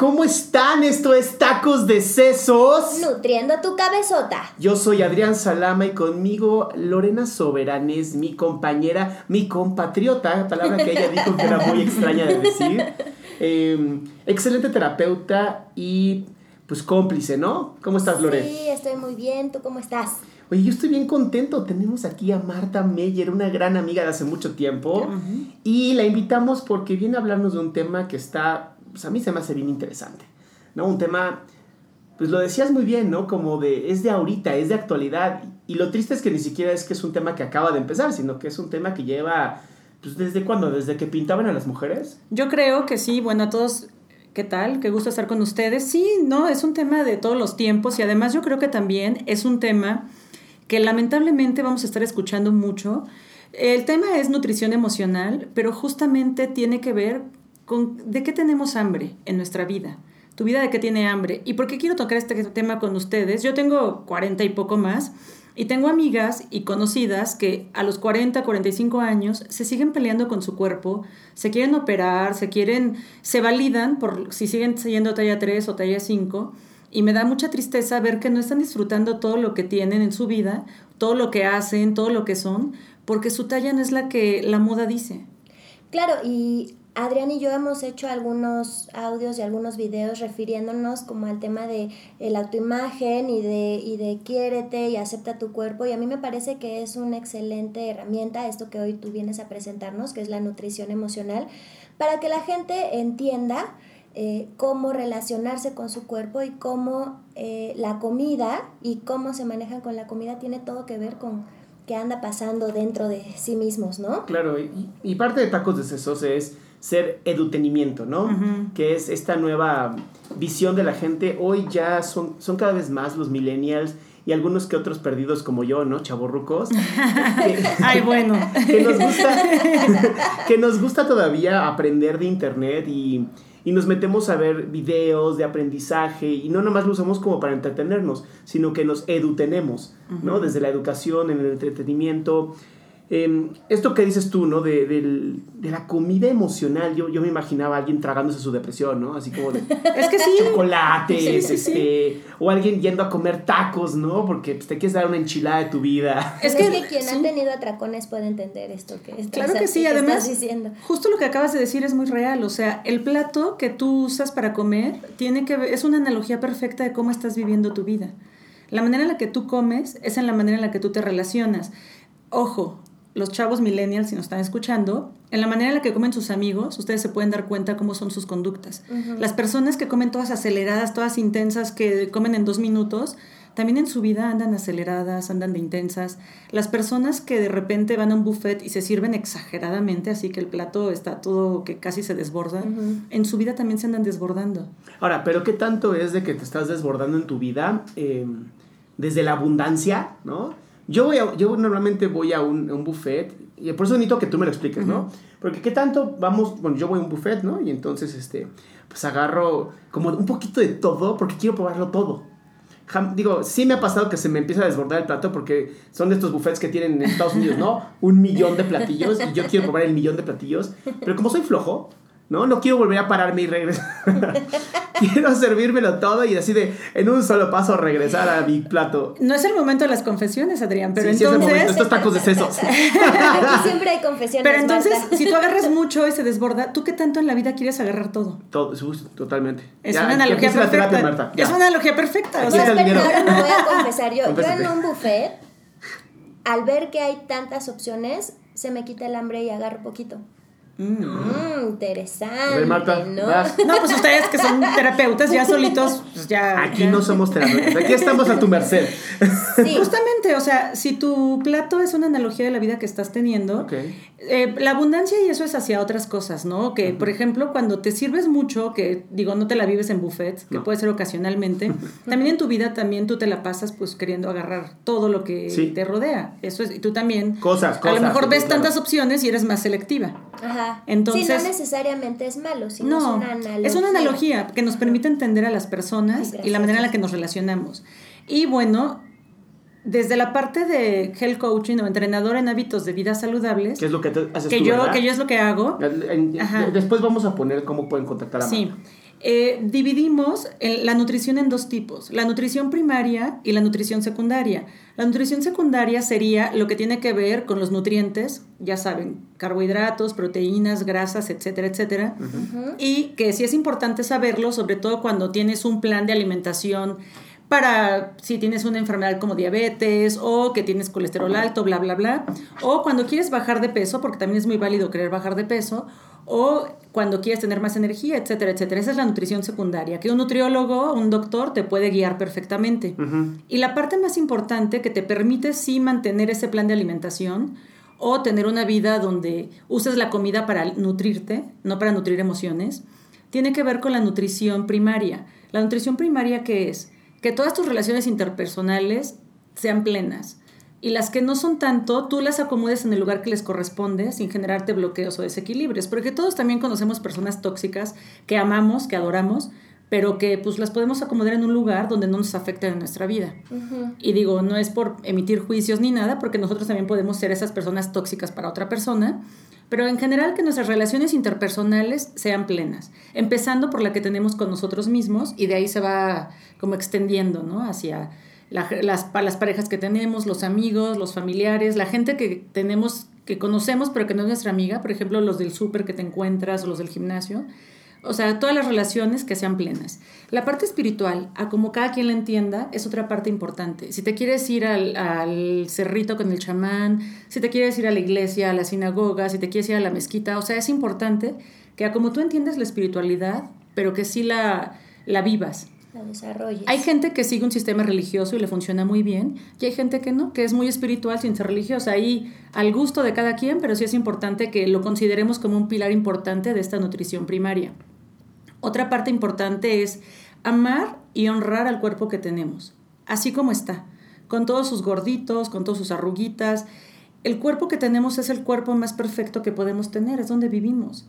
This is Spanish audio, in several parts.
¿Cómo están? Esto es Tacos de Sesos. Nutriendo tu cabezota. Yo soy Adrián Salama y conmigo Lorena Soberanes, mi compañera, mi compatriota, palabra que ella dijo que era muy extraña de decir. Em, excelente terapeuta y pues cómplice, ¿no? ¿Cómo estás, Lorena? Sí, estoy muy bien. ¿Tú cómo estás? Oye, yo estoy bien contento. Tenemos aquí a Marta Meyer, una gran amiga de hace mucho tiempo. Y la invitamos porque viene a hablarnos de un tema que está pues a mí se me hace bien interesante, ¿no? Un tema, pues lo decías muy bien, ¿no? Como de, es de ahorita, es de actualidad. Y lo triste es que ni siquiera es que es un tema que acaba de empezar, sino que es un tema que lleva, pues desde cuándo, desde que pintaban a las mujeres. Yo creo que sí, bueno, a todos ¿Qué tal? Qué gusto estar con ustedes. Sí, no, es un tema de todos los tiempos y además yo creo que también es un tema que lamentablemente vamos a estar escuchando mucho. El tema es nutrición emocional, pero justamente tiene que ver ¿de qué tenemos hambre en nuestra vida? ¿Tu vida de qué tiene hambre? ¿Y por qué quiero tocar este tema con ustedes? Yo tengo 40 y poco más y tengo amigas y conocidas que a los 40, 45 años se siguen peleando con su cuerpo, se quieren operar, se quieren, se validan por si siguen siendo talla 3 o talla 5 y me da mucha tristeza ver que no están disfrutando todo lo que tienen en su vida, todo lo que hacen, todo lo que son, porque su talla no es la que la moda dice. Claro, y Adrián y yo hemos hecho algunos audios y algunos videos refiriéndonos como al tema de la autoimagen y de, y de quiérete y acepta tu cuerpo y a mí me parece que es una excelente herramienta esto que hoy tú vienes a presentarnos, que es la nutrición emocional, para que la gente entienda eh, cómo relacionarse con su cuerpo y cómo eh, la comida y cómo se manejan con la comida tiene todo que ver con qué anda pasando dentro de sí mismos, ¿no? Claro, y, y parte de tacos de sesos es ser edutenimiento, ¿no? Que es esta nueva visión de la gente. Hoy ya son, son cada vez más los millennials y algunos que otros perdidos como yo, ¿no? Chavorrucos. Ay, bueno. Que nos gusta, que nos gusta todavía aprender de internet y, y nos metemos a ver videos de aprendizaje y no nomás lo usamos como para entretenernos, sino que nos edutenemos, ¿no? Desde la educación, en el entretenimiento. Em, esto que dices tú, ¿no? De, de, la comida emocional, yo, yo me imaginaba a alguien tragándose su depresión, ¿no? Así como de es que sí. chocolates, este, o alguien yendo a comer tacos, ¿no? Porque pues, te quieres dar una enchilada de tu vida. Es que, quien ha tenido atracones puede entender esto que estás, Claro que sí, además, diciendo. justo lo que acabas de decir es muy real, o sea, el plato que tú usas para comer tiene que es una analogía perfecta de cómo estás viviendo tu vida. La manera en la que tú comes es en la manera en la que tú te relacionas. Ojo, los chavos millennials, si nos están escuchando, en la manera en la que comen sus amigos, ustedes se pueden dar cuenta cómo son sus conductas. Las personas que comen todas aceleradas, todas intensas, que comen en dos minutos, también en su vida andan aceleradas, andan de intensas. Las personas que de repente van a un buffet y se sirven exageradamente, así que el plato está todo que casi se desborda, en su vida también se andan desbordando. Ahora, pero ¿qué tanto es de que te estás desbordando en tu vida eh, desde la abundancia, ¿no? Yo, voy yo normalmente voy a un, un, buffet y por eso necesito que tú me lo expliques, ¿no? Porque qué tanto vamos, bueno, yo voy a un buffet, ¿no? Y entonces, este, pues agarro como un poquito de todo porque quiero probarlo todo. digo, sí me ha pasado que se me empieza a desbordar el plato porque son de estos buffets que tienen en Estados Unidos, ¿no? Un millón de platillos y yo quiero probar el millón de platillos. Pero como soy flojo, ¿no? No quiero volver a pararme y regresar. quiero servírmelo todo y así de en un solo paso regresar a mi plato. No es el momento de las confesiones, Adrián, pero entonces... Estos tacos de sesos. Aquí siempre hay confesiones. Pero entonces, si tú agarras mucho y se desborda, ¿tú qué tanto en la vida quieres agarrar todo? Todo, totalmente. Es una analogía perfecta. es una analogía perfecta. O sea, ahora me voy a confesar. Yo, yo en un buffet, al ver que hay tantas opciones, se me quita el hambre y agarro poquito. Mm, interesante. ¿no? ¿no? pues ustedes que son terapeutas ya solitos, pues ya. Aquí no somos terapeutas, aquí estamos a tu merced. Sí. Justamente, o sea, si tu plato es una analogía de la vida que estás teniendo, eh, la abundancia y eso es hacia otras cosas, ¿no? Que, por ejemplo, cuando te sirves mucho, que digo, no te la vives en buffet, que puede ser ocasionalmente, también en tu vida también tú te la pasas pues queriendo agarrar todo lo que te rodea. Eso es, y tú también. Cosas, cosas. A lo mejor ves tantas opciones y eres más selectiva. Ajá. Entonces, sí, no necesariamente es malo, sino es una analogía. Es una analogía que nos permite entender a las personas y la manera en la que nos relacionamos. Y bueno, desde la parte de health coaching o entrenador en hábitos de vida saludables, que es lo que haces que yo que yo es lo que hago. Después vamos a poner cómo pueden contactar a Sí. Eh, dividimos la nutrición en dos tipos, la nutrición primaria y la nutrición secundaria. La nutrición secundaria sería lo que tiene que ver con los nutrientes, ya saben, carbohidratos, proteínas, grasas, etcétera, etcétera. Y que sí es importante saberlo, sobre todo cuando tienes un plan de alimentación para si tienes una enfermedad como diabetes o que tienes colesterol alto, bla, bla, bla. O cuando quieres bajar de peso, porque también es muy válido querer bajar de peso o cuando quieres tener más energía, etcétera, etcétera. Esa es la nutrición secundaria, que un nutriólogo, un doctor te puede guiar perfectamente. Y la parte más importante que te permite sí mantener ese plan de alimentación o tener una vida donde uses la comida para nutrirte, no para nutrir emociones, tiene que ver con la nutrición primaria. La nutrición primaria, ¿qué es? Que todas tus relaciones interpersonales sean plenas y las que no son tanto, tú las acomodes en el lugar que les corresponde sin generarte bloqueos o desequilibrios, porque todos también conocemos personas tóxicas que amamos, que adoramos, pero que pues las podemos acomodar en un lugar donde no nos afecten en nuestra vida. Y digo, no es por emitir juicios ni nada, porque nosotros también podemos ser esas personas tóxicas para otra persona, pero en general que nuestras relaciones interpersonales sean plenas, empezando por la que tenemos con nosotros mismos y de ahí se va como extendiendo, ¿no? Hacia las, las parejas que tenemos, los amigos, los familiares, la gente que tenemos, que conocemos pero que no es nuestra amiga, por ejemplo, los del súper que te encuentras o los del gimnasio. O sea, todas las relaciones que sean plenas. La parte espiritual, a como cada quien la entienda, es otra parte importante. Si te quieres ir al, al, cerrito con el chamán, si te quieres ir a la iglesia, a la sinagoga, si te quieres ir a la mezquita, o sea, es importante que a como tú entiendes la espiritualidad, pero que sí la, la vivas. Hay gente que sigue un sistema religioso y le funciona muy bien, y hay gente que no, que es muy espiritual sin ser religiosa. Ahí al gusto de cada quien, pero sí es importante que lo consideremos como un pilar importante de esta nutrición primaria. Otra parte importante es amar y honrar al cuerpo que tenemos, así como está, con todos sus gorditos, con todas sus arruguitas el cuerpo que tenemos es el cuerpo más perfecto que podemos tener, es donde vivimos.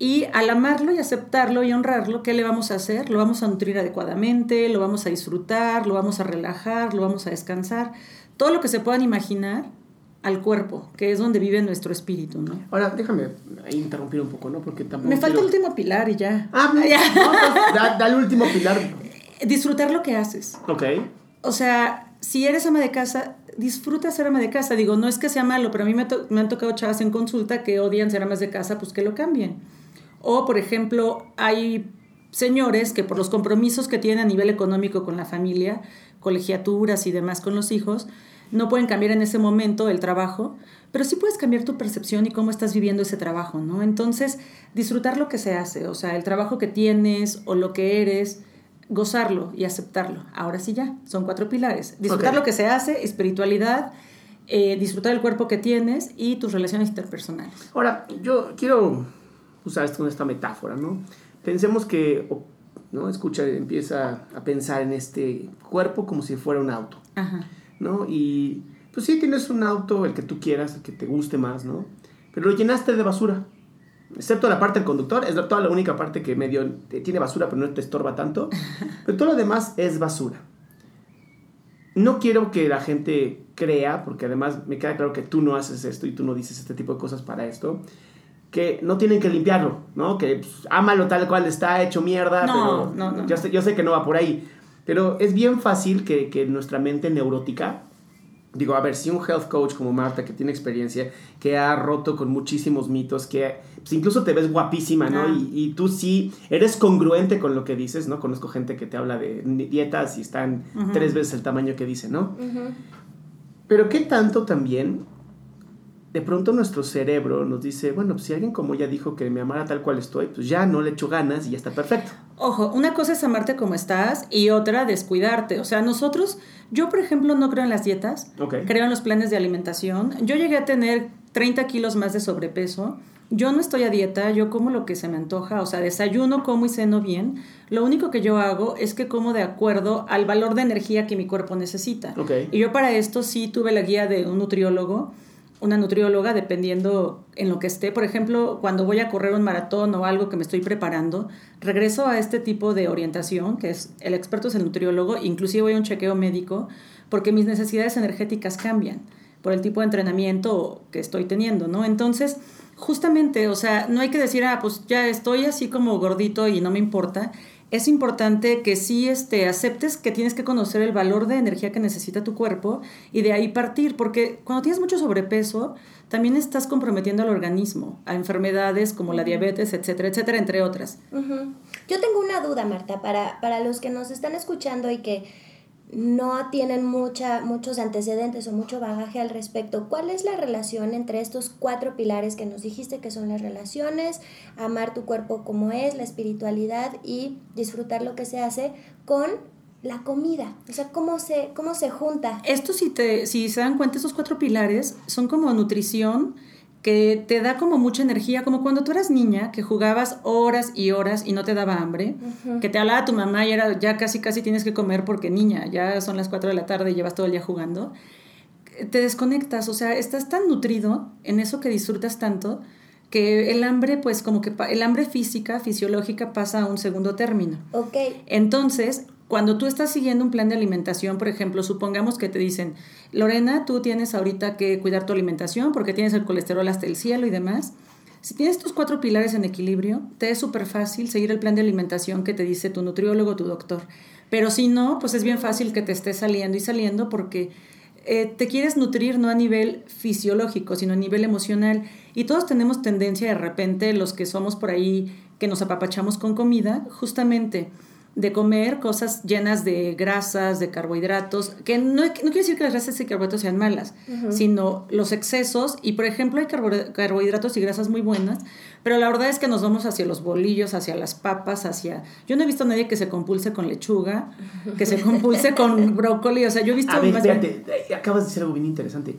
Y al amarlo y aceptarlo y honrarlo, ¿qué le vamos a hacer? Lo vamos a nutrir adecuadamente, lo vamos a disfrutar, lo vamos a relajar, lo vamos a descansar. Todo lo que se puedan imaginar al cuerpo, que es donde vive nuestro espíritu, ¿no? Ahora, déjame interrumpir un poco, ¿no? Porque tampoco Me falta el último pilar y ya. Ah, ya. Pues, da, el último pilar. Disfrutar lo que haces. Ok. O sea, si eres ama de casa, disfruta ser ama de casa. Digo, no es que sea malo, pero a mí me, han tocado chavas en consulta que odian ser amas de casa, pues que lo cambien. O, por ejemplo, hay señores que por los compromisos que tienen a nivel económico con la familia, colegiaturas y demás con los hijos, no pueden cambiar en ese momento el trabajo, pero sí puedes cambiar tu percepción y cómo estás viviendo ese trabajo, ¿no? Entonces, disfrutar lo que se hace, o sea, el trabajo que tienes o lo que eres, gozarlo y aceptarlo. Ahora sí ya, son cuatro pilares. Disfrutar lo que se hace, espiritualidad, eh, disfrutar el cuerpo que tienes y tus relaciones interpersonales. Ahora, yo quiero usar esto, esta metáfora, ¿no? Pensemos que, ¿no? Escucha, empieza a pensar en este cuerpo como si fuera un auto, Ajá. ¿no? Y pues sí, tienes un auto, el que tú quieras, el que te guste más, ¿no? Pero lo llenaste de basura excepto la parte del conductor, es toda la única parte que medio tiene basura, pero no te estorba tanto. Pero todo lo demás es basura. No quiero que la gente crea, porque además me queda claro que tú no haces esto y tú no dices este tipo de cosas para esto, que no tienen que limpiarlo, ¿no? Que pues, ámalo tal cual está hecho mierda, no, no, no. Yo, sé, yo sé que no va por ahí. Pero es bien fácil que, que nuestra mente neurótica Digo, a ver, si un health coach como Marta, que tiene experiencia, que ha roto con muchísimos mitos, que pues, incluso te ves guapísima, ¿no? Y, y, tú sí eres congruente con lo que dices, ¿no? Conozco gente que te habla de dietas y están tres veces el tamaño que dice, ¿no? Pero ¿qué tanto también de pronto nuestro cerebro nos dice, bueno, pues si alguien como ella dijo que me amara tal cual estoy, pues ya no le echo ganas y ya está perfecto. Ojo, una cosa es amarte como estás y otra descuidarte. O sea, nosotros, yo por ejemplo no creo en las dietas, creo en los planes de alimentación. Yo llegué a tener 30 kilos más de sobrepeso. Yo no estoy a dieta, yo como lo que se me antoja, o sea, desayuno, como y ceno bien. Lo único que yo hago es que como de acuerdo al valor de energía que mi cuerpo necesita. Y yo para esto sí tuve la guía de un nutriólogo una nutrióloga dependiendo en lo que esté. Por ejemplo, cuando voy a correr un maratón o algo que me estoy preparando, regreso a este tipo de orientación, que es el experto es el nutriólogo, inclusive voy a un chequeo médico, porque mis necesidades energéticas cambian. por el tipo de entrenamiento que estoy teniendo, ¿no? Entonces, justamente, o sea, no hay que decir, ah, pues ya estoy así como gordito y no me importa. Es importante que sí este, aceptes que tienes que conocer el valor de energía que necesita tu cuerpo y de ahí partir, porque cuando tienes mucho sobrepeso, también estás comprometiendo al organismo a enfermedades como la diabetes, etcétera, etcétera, entre otras. Yo tengo una duda, Marta, para, para los que nos están escuchando y que no tienen mucha, muchos antecedentes o mucho bagaje al respecto. ¿Cuál es la relación entre estos cuatro pilares que nos dijiste que son las relaciones, amar tu cuerpo como es, la espiritualidad y disfrutar lo que se hace con la comida? O sea, ¿cómo se, cómo se junta? Esto, si, te, si se dan cuenta, estos cuatro pilares son como nutrición, que te da como mucha energía, como cuando tú eras niña, que jugabas horas y horas y no te daba hambre, que te hablaba tu mamá y era ya casi casi tienes que comer porque niña, ya son las 4 de la tarde y llevas todo el día jugando, te desconectas, o sea, estás tan nutrido en eso que disfrutas tanto que el hambre, pues como que el hambre física, fisiológica pasa a un segundo término. Ok. Entonces, cuando tú estás siguiendo un plan de alimentación, por ejemplo, supongamos que te dicen, Lorena, tú tienes ahorita que cuidar tu alimentación porque tienes el colesterol hasta el cielo y demás. Si tienes estos cuatro pilares en equilibrio, te es súper fácil seguir el plan de alimentación que te dice tu nutriólogo, tu doctor. Pero si no, pues es bien fácil que te estés saliendo y saliendo porque eh, te quieres nutrir no a nivel fisiológico, sino a nivel emocional. Y todos tenemos tendencia de repente, los que somos por ahí, que nos apapachamos con comida, justamente de comer cosas llenas de grasas, de carbohidratos, que no, no quiere decir que las grasas y carbohidratos sean malas, sino los excesos, y por ejemplo hay carbohidratos y grasas muy buenas, pero la verdad es que nos vamos hacia los bolillos, hacia las papas, hacia... Yo no he visto a nadie que se compulse con lechuga, que se compulse con brócoli, o sea, yo he visto... A ver, espérate, eh, acabas de decir algo bien interesante.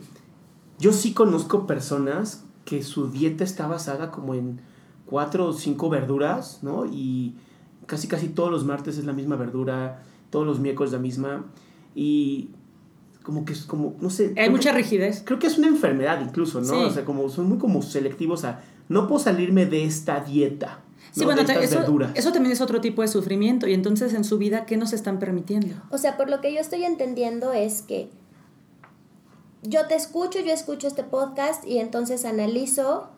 Yo sí conozco personas que su dieta está basada como en cuatro o cinco verduras, ¿no? Y casi casi todos los martes es la misma verdura, todos los miércoles la misma y como que es como, no sé. Hay mucha rigidez. Creo que es una enfermedad incluso, ¿no? O sea, como son muy como selectivos a, no puedo salirme de esta dieta. Sí, bueno, eso, eso, también es otro tipo de sufrimiento y entonces en su vida, ¿qué nos están permitiendo? O sea, por lo que yo estoy entendiendo es que yo te escucho, yo escucho este podcast y entonces analizo,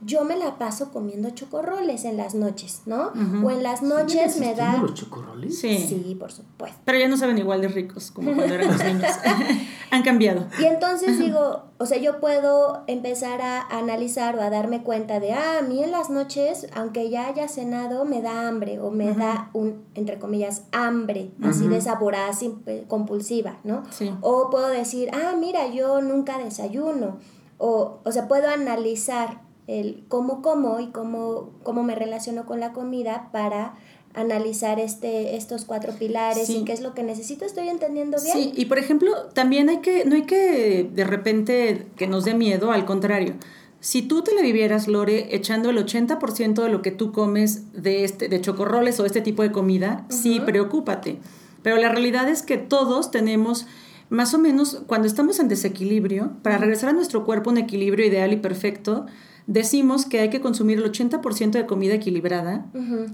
yo me la paso comiendo chocorroles en las noches, ¿no? O en las noches me da... los chocorroles? Sí. Sí, por supuesto. Pero ya no saben igual de ricos como cuando éramos niños. Han cambiado. Y entonces digo, o sea, yo puedo empezar a analizar o a darme cuenta de, ah, a mí en las noches, aunque ya haya cenado, me da hambre o me da un, entre comillas, hambre, así de saborada, compulsiva, ¿no? Sí. O puedo decir, ah, mira, yo nunca desayuno. O, o sea, puedo analizar el cómo como y cómo, cómo me relaciono con la comida para analizar este, estos cuatro pilares y qué es lo que necesito, estoy entendiendo bien. Sí, y por ejemplo, también hay que, no hay que de repente que nos dé miedo, al contrario. Si tú te la vivieras, Lore, echando el 80% de lo que tú comes de, este, de chocorroles o este tipo de comida, sí, preocúpate. Pero la realidad es que todos tenemos más o menos, cuando estamos en desequilibrio, para regresar a nuestro cuerpo un equilibrio ideal y perfecto, decimos que hay que consumir el 80% de comida equilibrada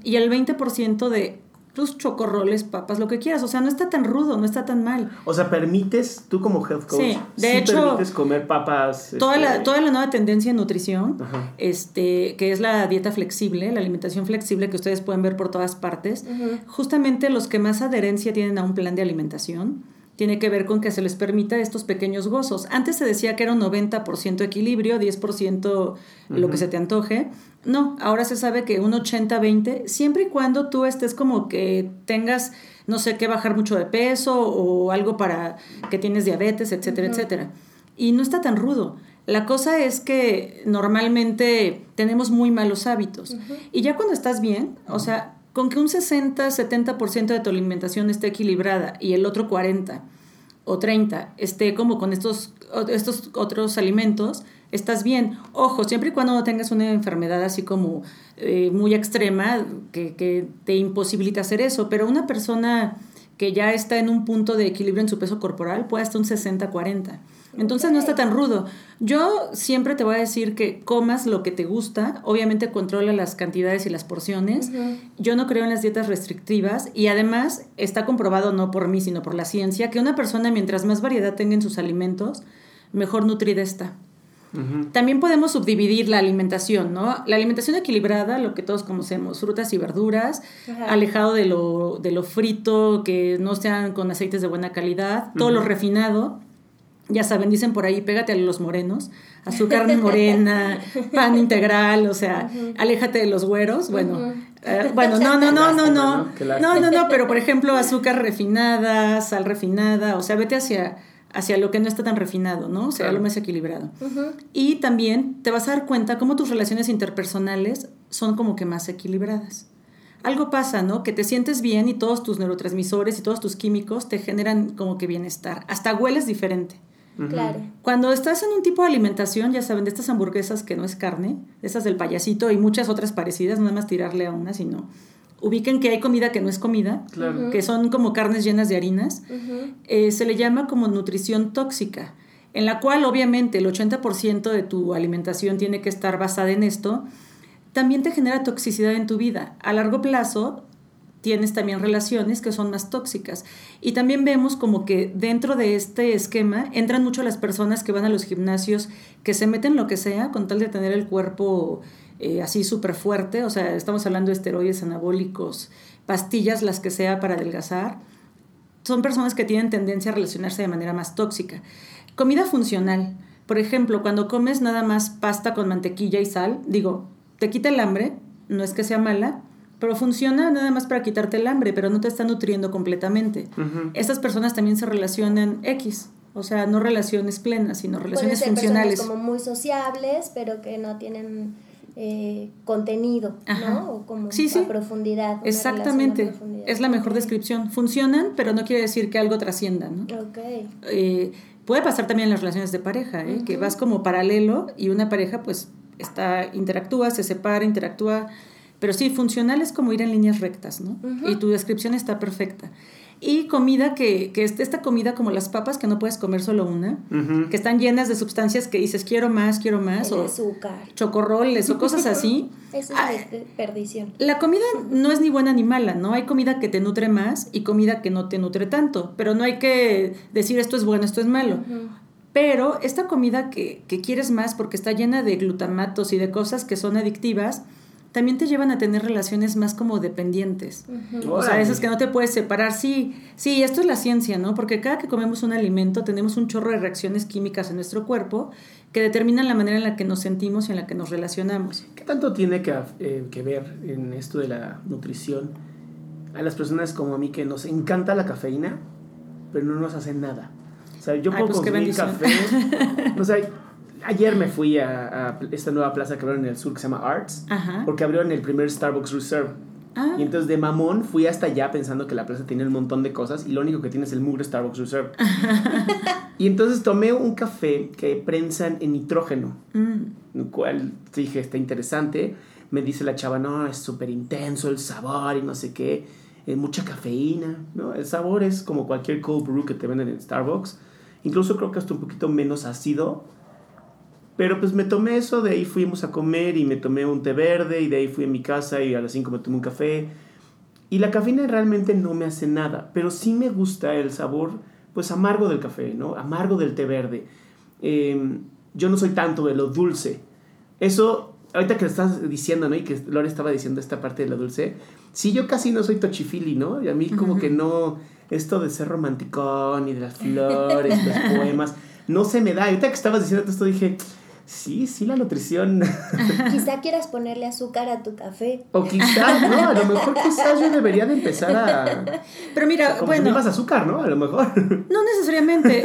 y el 20% de tus chocorroles, papas, lo que quieras. O sea, no está tan rudo, no está tan mal. O sea, permites, tú como health coach, sí, de hecho, permites comer papas. Toda, la, este, toda la nueva tendencia en nutrición, este, que es la dieta flexible, la alimentación flexible que ustedes pueden ver por todas partes, justamente los que más adherencia tienen a un plan de alimentación tiene que ver con que se les permita estos pequeños gozos. Antes se decía que era un 90% equilibrio, 10% lo que se te antoje. No, ahora se sabe que un 80-20, siempre y cuando tú estés como que tengas, no sé, que bajar mucho de peso o algo para que tienes diabetes, etcétera, etcétera. Y no está tan rudo. La cosa es que normalmente tenemos muy malos hábitos. Y ya cuando estás bien, o sea, con que un 60-70% de tu alimentación esté equilibrada y el otro 40 o 30 esté como con estos, estos otros alimentos, estás bien. Ojo, siempre y cuando no tengas una enfermedad así como eh, muy extrema que, que, te imposibilita hacer eso, pero una persona que ya está en un punto de equilibrio en su peso corporal, puede hasta un 60-40. Entonces no está tan rudo. Yo siempre te voy a decir que comas lo que te gusta, obviamente controla las cantidades y las porciones. Yo no creo en las dietas restrictivas y además está comprobado no por mí, sino por la ciencia, que una persona mientras más variedad tenga en sus alimentos, mejor nutrida está. También podemos subdividir la alimentación, ¿no? La alimentación equilibrada, lo que todos conocemos, frutas y verduras, alejado de lo, de lo frito, que no sean con aceites de buena calidad, todo lo refinado, ya saben, dicen por ahí, pégate a los morenos, azúcar morena, pan integral, o sea, aléjate de los güeros. Bueno, eh, bueno, no, no, no, no, no, no, no, no, pero por ejemplo, azúcar refinada, sal refinada, o sea, vete hacia, hacia lo que no está tan refinado, ¿no? O sea, lo más equilibrado. Y también te vas a dar cuenta cómo tus relaciones interpersonales son como que más equilibradas. Algo pasa, ¿no? Que te sientes bien y todos tus neurotransmisores y todos tus químicos te generan como que bienestar. Hasta hueles diferente. Claro. Cuando estás en un tipo de alimentación, ya saben, de estas hamburguesas que no es carne, esas del payasito y muchas otras parecidas, no nada más tirarle a una, sino ubiquen que hay comida que no es comida, que son como carnes llenas de harinas, eh, se le llama como nutrición tóxica, en la cual obviamente el 80% de tu alimentación tiene que estar basada en esto, también te genera toxicidad en tu vida. A largo plazo, tienes también relaciones que son más tóxicas. Y también vemos como que dentro de este esquema entran mucho las personas que van a los gimnasios, que se meten lo que sea con tal de tener el cuerpo eh, así súper fuerte, o sea, estamos hablando de esteroides anabólicos, pastillas, las que sea para adelgazar. Son personas que tienen tendencia a relacionarse de manera más tóxica. Comida funcional. Por ejemplo, cuando comes nada más pasta con mantequilla y sal, digo, te quita el hambre, no es que sea mala, pero funciona nada más para quitarte el hambre, pero no te está nutriendo completamente. Estas personas también se relacionan X, o sea, no relaciones plenas, sino relaciones Pueden ser funcionales. como muy sociables, pero que no tienen eh, contenido, ¿no? O como sí, sí. a profundidad. Exactamente, relación a profundidad. es la mejor descripción. Funcionan, pero no quiere decir que algo trascienda, ¿no? Ok. Eh, puede pasar también en las relaciones de pareja, ¿eh? que vas como paralelo y una pareja pues está, interactúa, se separa, interactúa, pero sí, funcional es como ir en líneas rectas, ¿no? Y tu descripción está perfecta. Y comida que, que es esta comida como las papas que no puedes comer solo una, Ujú. que están llenas de sustancias que dices quiero más, quiero más, El o azúcar. chocorroles o cosas así. Eso es Ah, perdición. la comida no es ni buena ni mala, ¿no? Hay comida que te nutre más y comida que no te nutre tanto, pero no hay que decir esto es bueno, esto es malo. Pero esta comida que, que quieres más porque está llena de glutamatos y de cosas que son adictivas, también te llevan a tener relaciones más como dependientes. O sea, esas que no te puedes separar. Sí, sí, esto es la ciencia, ¿no? Porque cada que comemos un alimento tenemos un chorro de reacciones químicas en nuestro cuerpo que determinan la manera en la que nos sentimos y en la que nos relacionamos. ¿Qué tanto tiene que, eh, que ver en esto de la nutrición a las personas como a mí que nos encanta la cafeína, pero no nos hacen nada? O sea, yo Ay, puedo pues, consumir café. o sea, ayer me fui a, a esta nueva plaza que abrieron en el sur que se llama Arts, Ajá. porque abrieron el primer Starbucks Reserve. Ah. Y entonces de mamón fui hasta allá pensando que la plaza tenía un montón de cosas y lo único que tiene es el mugre Starbucks Reserve. y entonces tomé un café que prensan en nitrógeno, Mm. lo cual dije, está interesante. Me dice la chava, no, es súper intenso el sabor y no sé qué, eh, mucha cafeína, ¿no? El sabor es como cualquier cold brew que te venden en Starbucks. Incluso creo que hasta un poquito menos ácido. Pero pues me tomé eso, de ahí fuimos a comer y me tomé un té verde y de ahí fui a mi casa y a las 5 me tomé un café. Y la cafeína realmente no me hace nada, pero sí me gusta el sabor pues amargo del café, ¿no? Amargo del té verde. Eh, yo no soy tanto de lo dulce. Eso, ahorita que lo estás diciendo, ¿no? Y que Lore estaba diciendo esta parte de lo dulce. Sí, yo casi no soy tochifili, ¿no? Y a mí como que no, esto de ser romanticón y de las flores, los poemas, no se me da. Ahorita que estabas diciendo esto dije, sí, sí, la nutrición. Quizá quieras ponerle azúcar a tu café. o quizás, ¿no? A lo mejor quizás yo debería de empezar a... Pero mira, Como bueno, más azúcar, ¿no? A lo mejor. no necesariamente.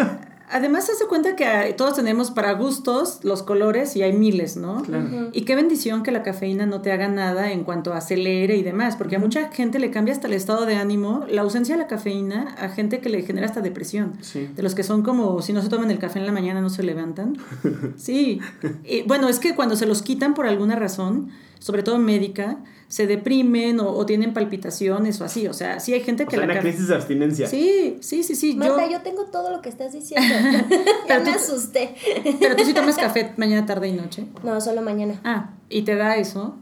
Además, haz de cuenta que ah, todos tenemos para gustos los colores y hay miles, ¿no? Claro. Y qué bendición que la cafeína no te haga nada en cuanto a acelere y demás, porque a mucha gente le cambia hasta el estado de ánimo, la ausencia de la cafeína, a gente que le genera hasta depresión. Sí. De los que son como, si no se toman el café en la mañana no se levantan. Sí. Y, bueno, es que cuando se los quitan por alguna razón, sobre todo médica, se deprimen o, o tienen palpitaciones o así. O sea, sí hay gente O que sea, la una crisis de abstinencia. Sí, sí, sí, sí. Marta, yo, yo tengo todo lo que estás diciendo. ya Pero me tú- asusté. Pero tú sí tomas café mañana, tarde y noche. No, solo mañana. Ah, y te da eso.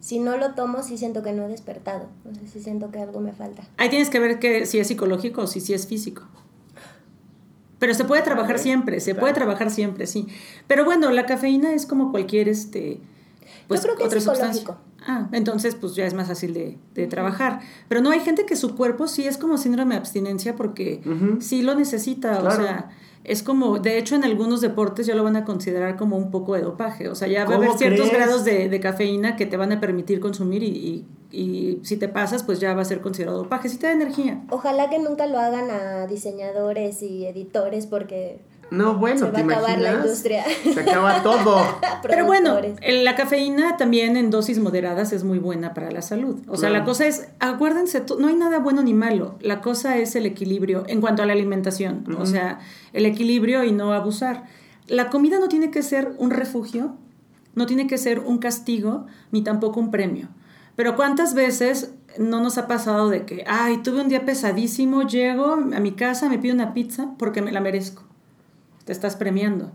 Si no lo tomo, sí siento que no he despertado. O sea, sí siento que algo me falta. Ahí tienes que ver que si es psicológico o si, si es físico. Pero se puede trabajar siempre, se puede trabajar siempre, sí. Pero bueno, la cafeína es como cualquier, este, pues creo que es otra sustancia. psicológico. Ah, entonces pues ya es más fácil de, de trabajar. Pero no, hay gente que su cuerpo sí es como síndrome de abstinencia porque sí lo necesita, o sea, es como, de hecho en algunos deportes ya lo van a considerar como un poco de dopaje, o sea, ya va a haber ¿Cómo ciertos crees? grados de, de cafeína que te van a permitir consumir y, y- y si te pasas pues ya va a ser considerado dopaje, sí te da energía. Ojalá que nunca lo hagan a diseñadores y editores porque No, bueno, se va ¿te a acabar la imaginas? industria. Se acaba todo. Pero bueno, la cafeína también en dosis moderadas es muy buena para la salud. O sea, Claro. la cosa es, acuérdense, no hay nada bueno ni malo. La cosa es el equilibrio en cuanto a la alimentación. O Ujú. sea, el equilibrio y no abusar. La comida no tiene que ser un refugio, no tiene que ser un castigo, ni tampoco un premio. Pero ¿cuántas veces no nos ha pasado de que, ay, tuve un día pesadísimo, llego a mi casa, me pido una pizza porque me la merezco? Te estás premiando.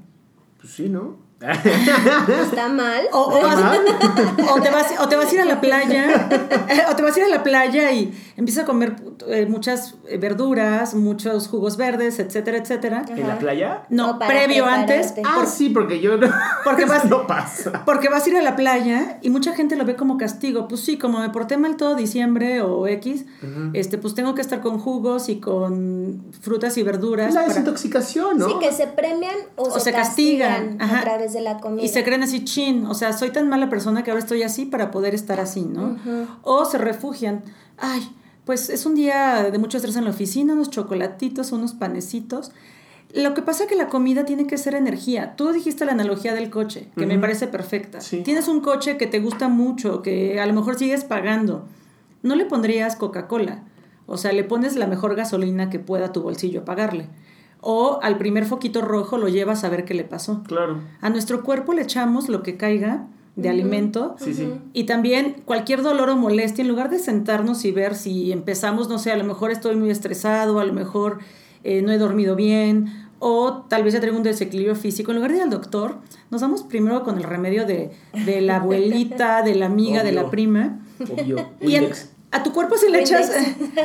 Pues sí, ¿no? Está mal. O, o vas- o te vas, o te vas a ir a la playa, eh, o te vas a ir a la playa y empiezas a comer eh, muchas eh, verduras, muchos jugos verdes, etcétera, etcétera. ¿En la playa? No, previo prepararte. antes, Ah, por- sí, porque yo no. Porque vas- no pasa. porque vas a ir a la playa y mucha gente lo ve como castigo. Pues sí, como me porté mal todo diciembre o X, este, pues tengo que estar con jugos y con frutas y verduras. Es la para- desintoxicación, ¿no? Sí, que se premian o, O se, se castigan, castigan, ajá. a través de la comida. Y se creen así, chin, o sea, soy tan mala persona que ahora estoy así para poder estar así, ¿no? O se refugian, ay, pues es un día de mucho estrés en la oficina, unos chocolatitos, unos panecitos. Lo que pasa es que la comida tiene que ser energía. Tú dijiste la analogía del coche, que me parece perfecta. Sí. Tienes un coche que te gusta mucho, que a lo mejor sigues pagando. No le pondrías Coca-Cola. O sea, le pones la mejor gasolina que pueda tu bolsillo pagarle. O al primer foquito rojo lo llevas a ver qué le pasó. Claro. A nuestro cuerpo le echamos lo que caiga de alimento Sí, sí. y también cualquier dolor o molestia, en lugar de sentarnos y ver si empezamos, no sé, a lo mejor estoy muy estresado, a lo mejor eh, no he dormido bien o tal vez ya traigo un desequilibrio físico, en lugar de ir al doctor, nos vamos primero con el remedio de, de la abuelita, de la amiga, de la prima. Obvio. Y en-. A tu cuerpo si le echas...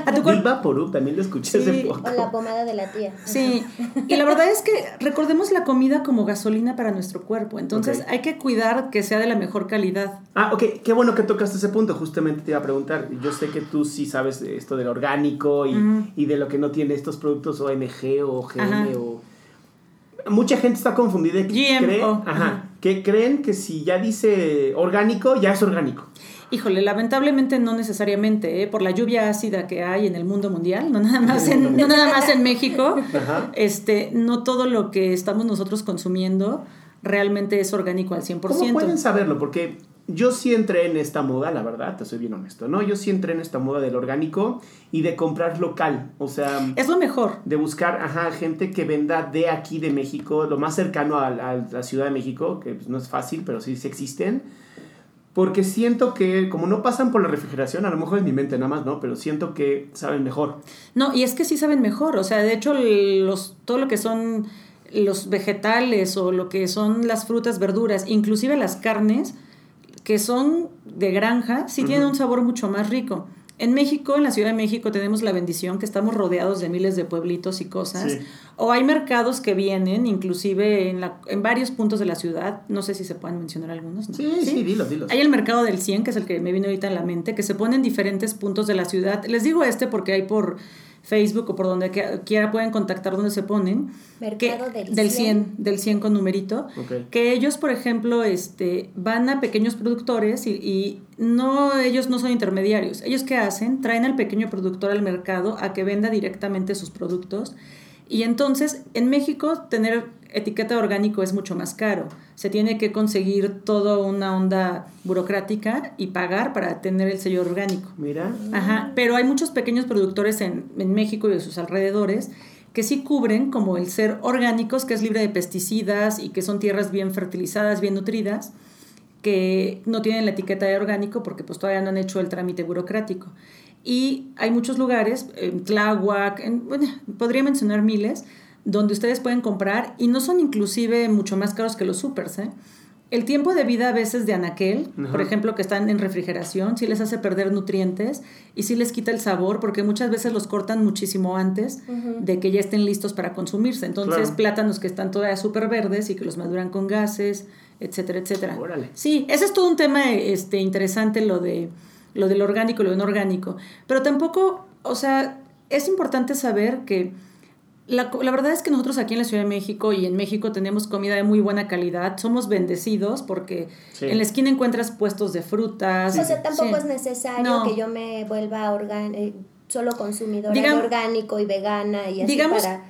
A tu cuerpo... Vaporub, también lo escuché Sí, hace poco. O la pomada de la tía. Sí, y la verdad es que recordemos la comida como gasolina para nuestro cuerpo, entonces hay que cuidar que sea de la mejor calidad. Ah, ok, qué bueno que tocaste ese punto, justamente te iba a preguntar. Yo sé que tú sí sabes de esto del orgánico y, y de lo que no tiene estos productos OMG o GM Ajá. o... Mucha gente está confundida GMO, cree, ajá. ajá, que creen que si ya dice orgánico, ya es orgánico. Híjole, lamentablemente no necesariamente, ¿eh? por la lluvia ácida que hay en el mundo mundial, no nada más en, no nada más en México, Ajá. este, no todo lo que estamos nosotros consumiendo realmente es orgánico al 100%. ¿Cómo pueden saberlo? Porque yo sí entré en esta moda, la verdad, te soy bien honesto, ¿no? Yo sí entré en esta moda del orgánico y de comprar local, o sea... Es lo mejor. de buscar ajá, gente que venda de aquí de México, lo más cercano a, a la Ciudad de México, que pues, no es fácil, pero sí, sí existen. Porque siento que, como no pasan por la refrigeración, a lo mejor es mi mente nada más, ¿no? Pero siento que saben mejor. No, y es que sí saben mejor, o sea, de hecho los, todo lo que son los vegetales o lo que son las frutas, verduras, inclusive las carnes, que son de granja, sí tienen un sabor mucho más rico. En México, en la Ciudad de México, tenemos la bendición que estamos rodeados de miles de pueblitos y cosas. Sí. O hay mercados que vienen, inclusive en, la, en varios puntos de la ciudad. No sé si se pueden mencionar algunos. ¿no? Sí, sí, dilos, dilos. Hay el mercado del 100, que es el que me vino ahorita en la mente, que se pone en diferentes puntos de la ciudad. Les digo este porque hay por Facebook o por donde quiera pueden contactar donde se ponen. Mercado que- del del 100. 100, del 100 con numerito. Ok. Que ellos, por ejemplo, este, van a pequeños productores y, y no, ellos no son intermediarios. Ellos qué hacen? Traen al pequeño productor al mercado a que venda directamente sus productos. Y entonces, en México, tener etiqueta orgánico es mucho más caro. Se tiene que conseguir toda una onda burocrática y pagar para tener el sello orgánico. Mira. Ajá, pero hay muchos pequeños productores en, en México y de sus alrededores que sí cubren como el ser orgánicos, que es libre de pesticidas y que son tierras bien fertilizadas, bien nutridas. que no tienen la etiqueta de orgánico porque pues todavía no han hecho el trámite burocrático. Y hay muchos lugares, en Tláhuac, en, bueno, podría mencionar miles, donde ustedes pueden comprar y no son inclusive mucho más caros que los supers. ¿eh? El tiempo de vida a veces de anaquel, por ejemplo, que están en refrigeración, sí les hace perder nutrientes y sí les quita el sabor porque muchas veces los cortan muchísimo antes de que ya estén listos para consumirse. Entonces, plátanos que están todavía súper verdes y que los maduran con gases, etcétera, etcétera. Sí, ese es todo un tema este, interesante, lo, de, lo del orgánico y lo inorgánico. Pero tampoco, o sea, es importante saber que la, la, verdad es que nosotros aquí en la Ciudad de México y en México tenemos comida de muy buena calidad. Somos bendecidos porque en la esquina encuentras puestos de frutas. O sea, tampoco es necesario que yo me vuelva eh, solo consumidora de orgánico y vegana y así para,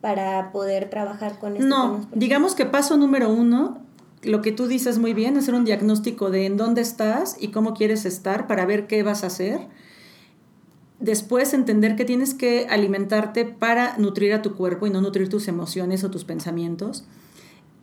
para poder trabajar con esto. No, digamos que paso número uno, lo que tú dices muy bien, hacer un diagnóstico de en dónde estás y cómo quieres estar para ver qué vas a hacer después entender que tienes que alimentarte para nutrir a tu cuerpo y no nutrir tus emociones o tus pensamientos.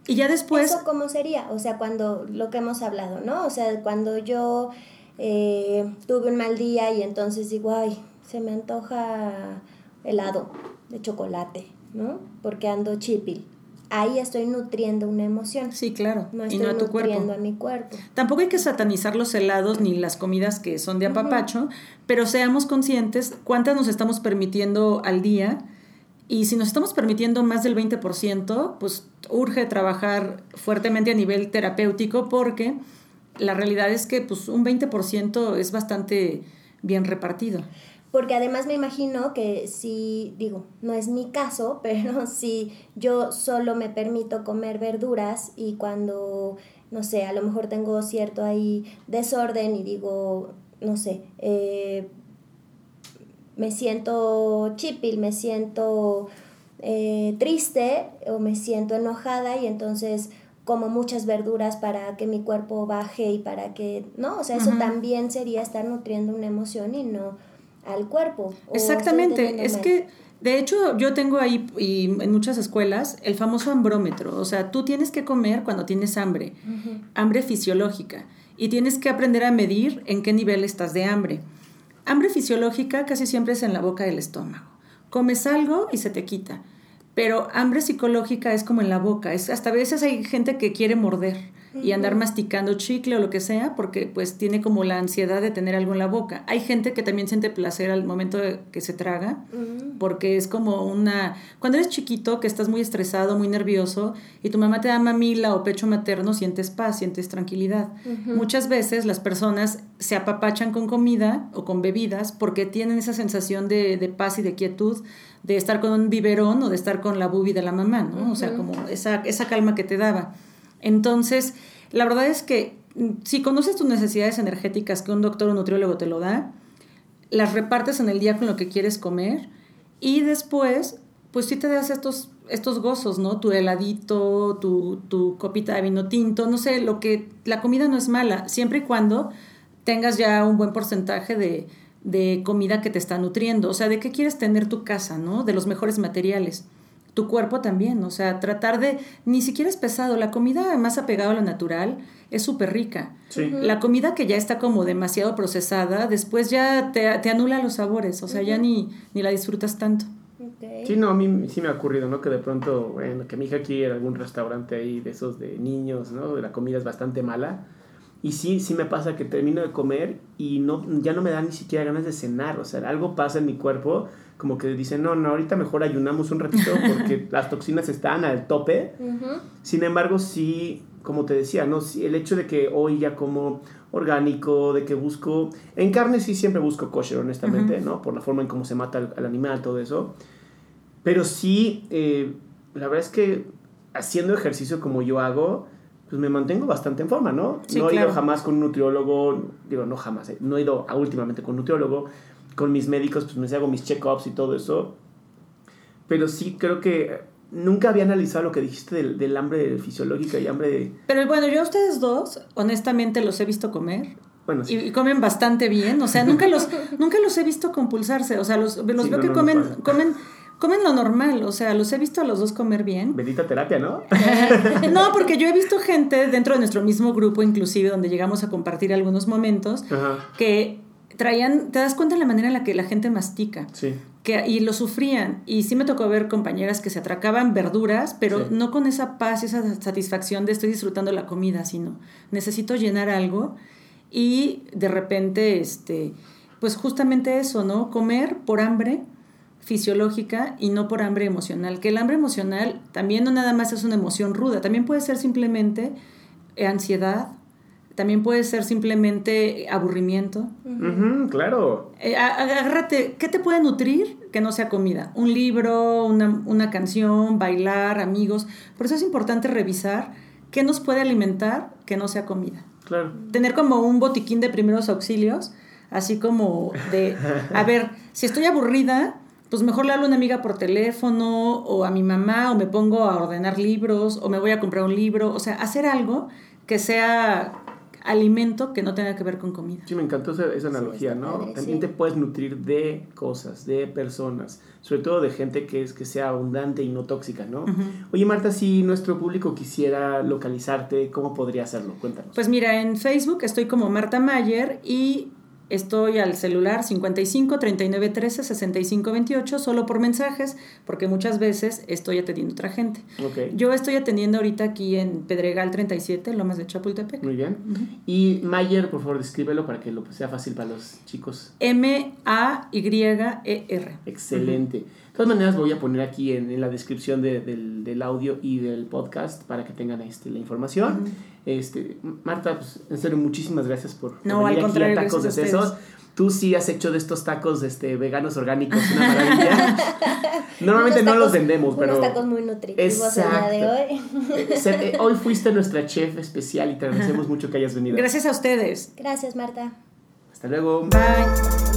Y ya después... ¿Eso cómo sería? O sea, cuando lo que hemos hablado, ¿no? O sea, cuando yo eh, tuve un mal día y entonces digo, ay, se me antoja helado de chocolate, ¿no? Porque ando chipil ahí estoy nutriendo una emoción. Sí, claro. No estoy y no a tu nutriendo a mi cuerpo. Tampoco hay que satanizar los helados ni las comidas que son de apapacho, pero seamos conscientes cuántas nos estamos permitiendo al día. Y si nos estamos permitiendo más del 20%, pues urge trabajar fuertemente a nivel terapéutico porque la realidad es que pues, un 20% es bastante bien repartido. Porque además me imagino que si, digo, no es mi caso, pero si yo solo me permito comer verduras y cuando, no sé, a lo mejor tengo cierto ahí desorden y digo, no sé, eh, me siento chipil, me siento eh, triste o me siento enojada y entonces como muchas verduras para que mi cuerpo baje y para que, ¿no? O sea, eso también sería estar nutriendo una emoción y no al cuerpo. Exactamente, es que de hecho yo tengo ahí y en muchas escuelas el famoso hambrómetro, o sea, tú tienes que comer cuando tienes hambre, hambre fisiológica, y tienes que aprender a medir en qué nivel estás de hambre. Hambre fisiológica casi siempre es en la boca del estómago. Comes algo y se te quita. Pero hambre psicológica es como en la boca. Es, hasta a veces hay gente que quiere morder y andar masticando chicle o lo que sea porque pues tiene como la ansiedad de tener algo en la boca. Hay gente que también siente placer al momento de que se traga porque es como una... Cuando eres chiquito que estás muy estresado, muy nervioso y tu mamá te da mamila o pecho materno, sientes paz, sientes tranquilidad. Muchas veces las personas se apapachan con comida o con bebidas porque tienen esa sensación de, de paz y de quietud de estar con un biberón o de estar con la bubi de la mamá, ¿no? O sea, como esa, esa calma que te daba. Entonces, la verdad es que mm, si conoces tus necesidades energéticas que un doctor o nutriólogo te lo da, las repartes en el día con lo que quieres comer y después, pues sí te das estos, estos gozos, ¿no? Tu heladito, tu, tu copita de vino tinto, no sé, lo que... La comida no es mala, siempre y cuando tengas ya un buen porcentaje de, de comida que te está nutriendo. O sea, ¿de qué quieres tener tu casa, ¿no? De los mejores materiales tu cuerpo también, o sea, tratar de, ni siquiera es pesado, la comida más apegada a lo natural es súper rica. La comida que ya está como demasiado procesada, después ya te, anula los sabores, o sea, ya ni, ni la disfrutas tanto. Sí, no, a mí sí me ha ocurrido, ¿no? Que de pronto, bueno, que mi hija quiere algún restaurante ahí de esos de niños, ¿no? La comida es bastante mala. Y sí, sí me pasa que termino de comer y no, ya no me da ni siquiera ganas de cenar, o sea, algo pasa en mi cuerpo como que dicen, no, no, ahorita mejor ayunamos un ratito porque las toxinas están al tope. Sin embargo, sí, como te decía, ¿no? Sí, el hecho de que hoy ya como orgánico, de que busco, en carne sí siempre busco kosher, honestamente, ¿no? Por la forma en cómo se mata al, animal, todo eso. Pero sí, eh, la verdad es que haciendo ejercicio como yo hago, pues me mantengo bastante en forma, ¿no? no he ido jamás con un nutriólogo, digo, no jamás, eh, no he ido últimamente con un nutriólogo, con mis médicos, pues me hago mis check-ups y todo eso. Pero sí creo que nunca había analizado lo que dijiste del, del hambre fisiológica y hambre de... Pero bueno, yo a ustedes dos, honestamente, los he visto comer. Bueno, sí. y, comen bastante bien, o sea, nunca los, nunca los he visto compulsarse, o sea, los, los veo que comen, comen comen lo normal, o sea, los he visto a los dos comer bien. Bendita terapia, ¿no? Eh, no, porque yo he visto gente dentro de nuestro mismo grupo, inclusive, donde llegamos a compartir algunos momentos, Ajá. que traían, te das cuenta de la manera en la que la gente mastica. Sí. Que, y lo sufrían. Y sí me tocó ver compañeras que se atracaban verduras, pero Sí. no con esa paz y esa satisfacción de estoy disfrutando la comida, sino necesito llenar algo. Y de repente, este, pues justamente eso, ¿no? Comer por hambre fisiológica y no por hambre emocional. Que el hambre emocional también no nada más es una emoción ruda, también puede ser simplemente ansiedad, también puede ser simplemente aburrimiento. Claro. Eh, agárrate, ¿qué te puede nutrir que no sea comida? Un libro, una, una canción, bailar, amigos. Por eso es importante revisar qué nos puede alimentar que no sea comida. Claro. Tener como un botiquín de primeros auxilios, así como de, a ver, si estoy aburrida, pues mejor le hablo a una amiga por teléfono o a mi mamá o me pongo a ordenar libros o me voy a comprar un libro, o sea, hacer algo que sea alimento que no tenga que ver con comida. Sí, me encantó esa, esa analogía, ¿no? padre, También sí. te puedes nutrir de cosas, de personas, sobre todo de gente que es que sea abundante y no tóxica, ¿no? Oye, Marta, si nuestro público quisiera localizarte, ¿cómo podría hacerlo? Cuéntanos. Pues mira, en Facebook estoy como Marta Mayer y estoy al celular 55 39 13 65 28 solo por mensajes porque muchas veces estoy atendiendo otra gente. ok. Yo estoy atendiendo ahorita aquí en Pedregal 37, Lomas de Chapultepec. Muy bien. Y Mayer, por favor, descríbelo para que lo sea fácil para los chicos. M-A-Y-E-R. Excelente. Todas maneras, voy a poner aquí en, en la descripción de- del, del audio y del podcast para que tengan este, la información. este, Marta, pues, en serio, muchísimas gracias por, por No, al venir aquí contrario, a Tacos de Sesos. Tú sí has hecho de estos tacos este, veganos orgánicos una maravilla. Normalmente no los vendemos, pero... Unos tacos muy nutritivos el día de hoy. Eh, eh, hoy fuiste nuestra chef especial y te agradecemos mucho que hayas venido. Gracias a ustedes. Gracias, Marta. Hasta luego. Bye.